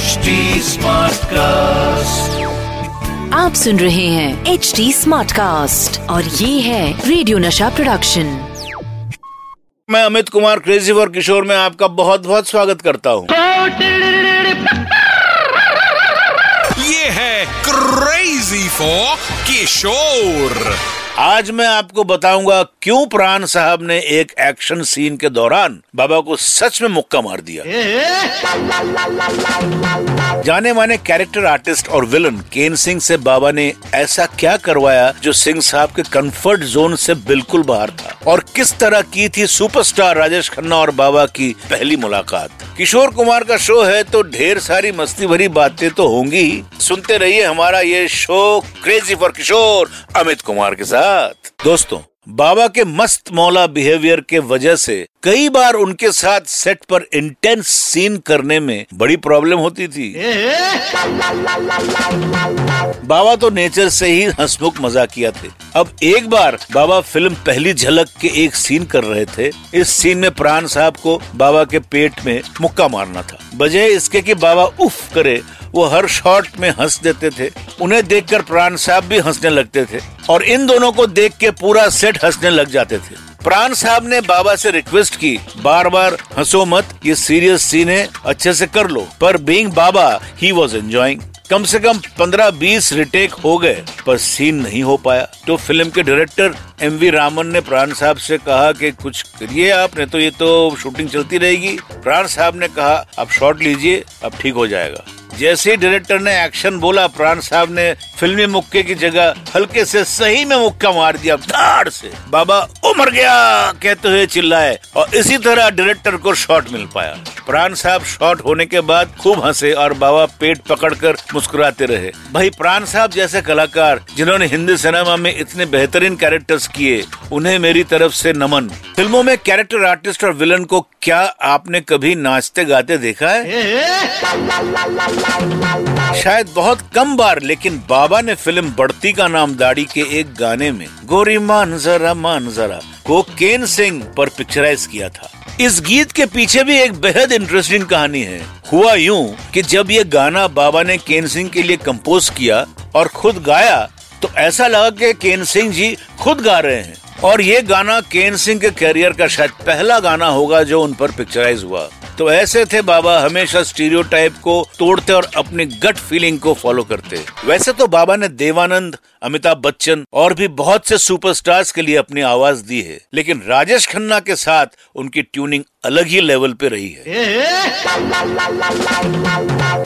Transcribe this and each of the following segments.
HD Smartcast. आप सुन रहे हैं एच डी स्मार्ट कास्ट और ये है रेडियो नशा प्रोडक्शन मैं अमित कुमार क्रेजी फॉर किशोर में आपका बहुत बहुत स्वागत करता हूँ। ये है क्रेजी फॉर किशोर। आज मैं आपको बताऊँगा क्यों प्राण साहब ने एक एक्शन सीन के दौरान बाबा को सच में मुक्का मार दिया। जाने माने कैरेक्टर आर्टिस्ट और विलन केन सिंह से बाबा ने ऐसा क्या करवाया जो सिंह साहब के कंफर्ट जोन से बिल्कुल बाहर था? और किस तरह की थी सुपरस्टार राजेश खन्ना और बाबा की पहली मुलाकात? किशोर कुमार का शो है तो ढेर सारी मस्ती भरी बातें तो होंगी। सुनते रहिए हमारा ये show crazy for Kishore, Amit Kumar के साथ। दोस्तों, बाबा के मस्त मौला बिहेवियर के वजह से कई बार उनके साथ सेट पर इंटेंस सीन करने में बड़ी प्रॉब्लम होती थी। बाबा तो नेचर से ही हंसमुख मजाकिया थे। अब एक बार बाबा फ़िल्म पहली झलक के एक सीन कर रहे थे। इस सीन में प्राण साहब को बाबा के पेट में मुक्का मारना था। बजाय इसके कि बाबा उफ करे, वो हर शॉट में हंस देते थे। उन्हें देखकर प्राण साहब भी हंसने लगते थे। और इन दोनों को देख के पूरा सेट हंसने लग जाते थे। प्राण साहब ने बाबा से रिक्वेस्ट की बार बार हंसो मत, ये सीरियस सीन है, अच्छे से कर लो। पर बीइंग बाबा ही वॉज़ एंजॉइंग कम से कम 15-20 रिटेक हो गए, पर सीन नहीं हो पाया। तो फ़िल्म के डायरेक्टर एम वी रामन ने प्राण साहब से कहा कि कुछ करिए आपने तो ये तो शूटिंग चलती रहेगी। प्राण साहब ने कहा, आप शॉट लीजिए, अब ठीक हो जाएगा। जैसे ही डायरेक्टर ने एक्शन बोला, प्राण साहब ने फिल्मी मुक्के की जगह हल्के से सही में मुक्का मार दिया धाड़ से। बाबा उमर गया, कहते हुए चिल्लाए, और इसी तरह डायरेक्टर को शॉट मिल पाया। प्राण साहब शॉट होने के बाद खूब हंसे और बाबा पेट पकड़कर मुस्कुराते रहे। भाई, प्राण साहब जैसे कलाकार, जिन्होंने हिंदी सिनेमा में इतने बेहतरीन कैरेक्टर्स किए, उन्हें मेरी तरफ़ से नमन। फ़िल्मों में कैरेक्टर आर्टिस्ट और विलन को क्या आपने कभी नाचते गाते देखा है? शायद बहुत कम बार, लेकिन बाबा ने फ़िल्म बढ़ती का नाम दाढ़ी के एक गाने में, गोरी मान जरा मान जरा, को केन सिंह पर पिक्चराइज किया था। इस गीत के पीछे भी एक बेहद इंटरेस्टिंग कहानी है। हुआ यूँ कि जब ये गाना बाबा ने केन सिंह के लिए कंपोज किया और खुद गाया तो ऐसा लगा कि केन सिंह जी खुद गा रहे हैं। और ये गाना केन सिंह के करियर का शायद पहला गाना होगा जो उन पर पिक्चराइज हुआ। तो ऐसे थे बाबा हमेशा स्टीरियोटाइप को तोड़ते और अपनी गट फीलिंग को फॉलो करते। वैसे तो बाबा ने देवानंद, अमिताभ बच्चन और भी बहुत से सुपरस्टार्स के लिए अपनी आवाज़ दी है, लेकिन राजेश खन्ना के साथ उनकी ट्यूनिंग अलग ही लेवल पे रही है।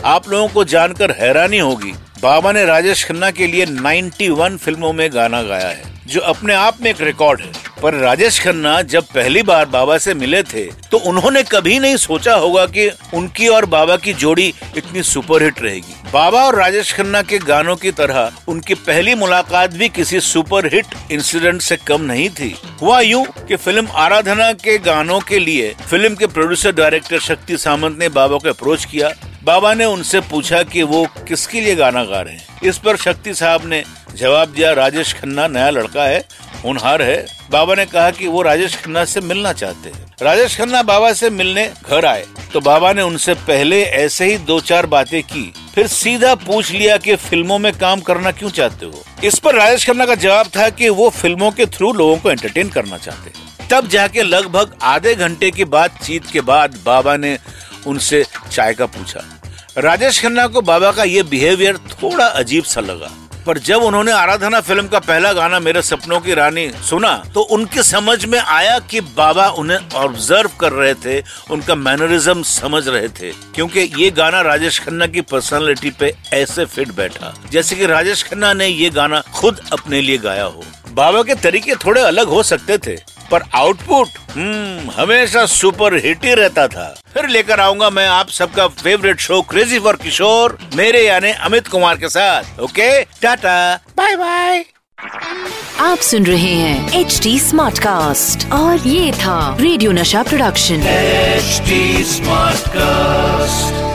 आप लोगों को जानकर हैरानी होगी, बाबा ने राजेश खन्ना के लिए 91 फ़िल्मों में गाना गाया है, जो अपने आप में एक रिकॉर्ड है। पर राजेश खन्ना जब पहली बार बाबा से मिले थे तो उन्होंने कभी नहीं सोचा होगा कि उनकी और बाबा की जोड़ी इतनी सुपरहिट रहेगी। बाबा और राजेश खन्ना के गानों की तरह उनकी पहली मुलाकात भी किसी सुपरहिट इंसिडेंट से कम नहीं थी। हुआ यूँ कि फ़िल्म आराधना के गानों के लिए फ़िल्म के प्रोड्यूसर, डायरेक्टर शक्ति सामंत ने बाबा को अप्रोच किया। बाबा ने उनसे पूछा कि वो किसके लिए गाना गा रहे हैं। इस पर शक्ति साहब ने जवाब दिया, राजेश खन्ना नया लड़का है होनहार है। बाबा ने कहा कि वो राजेश खन्ना से मिलना चाहते हैं। राजेश खन्ना बाबा से मिलने घर आए तो बाबा ने उनसे पहले ऐसे ही दो चार बातें की, फिर सीधा पूछ लिया कि फ़िल्मों में काम करना क्यों चाहते हो? इस पर राजेश खन्ना का जवाब था कि वो फ़िल्मों के थ्रू लोगों को एंटरटेन करना चाहते हैं। तब जाके लगभग आधे घंटे की बातचीत के बाद बाबा ने उनसे चाय का पूछा। राजेश खन्ना को बाबा का ये बिहेवियर थोड़ा अजीब सा लगा। पर जब उन्होंने आराधना फ़िल्म का पहला गाना मेरे सपनों की रानी सुना तो उनके समझ में आया कि बाबा उन्हें ऑब्ज़र्व कर रहे थे, उनका मैनरिज्म समझ रहे थे। क्योंकि ये गाना राजेश खन्ना की पर्सनालिटी पे ऐसे फिट बैठा। जैसे कि राजेश खन्ना ने ये गाना खुद अपने लिए गाया हो। बाबा के तरीके थोड़े अलग हो सकते थे। पर आउटपुट? हम्म हमेशा सुपर हिट ही रहता था। फिर लेकर आऊँगा मैं आप सबका favourite show crazy for Kishore मेरे यानी अमित कुमार के साथ। ओके टाटा बाय बाय आप सुन रहे हैं एच डी स्मार्ट कास्ट और ये था radio Nasha production H smart Smartcast.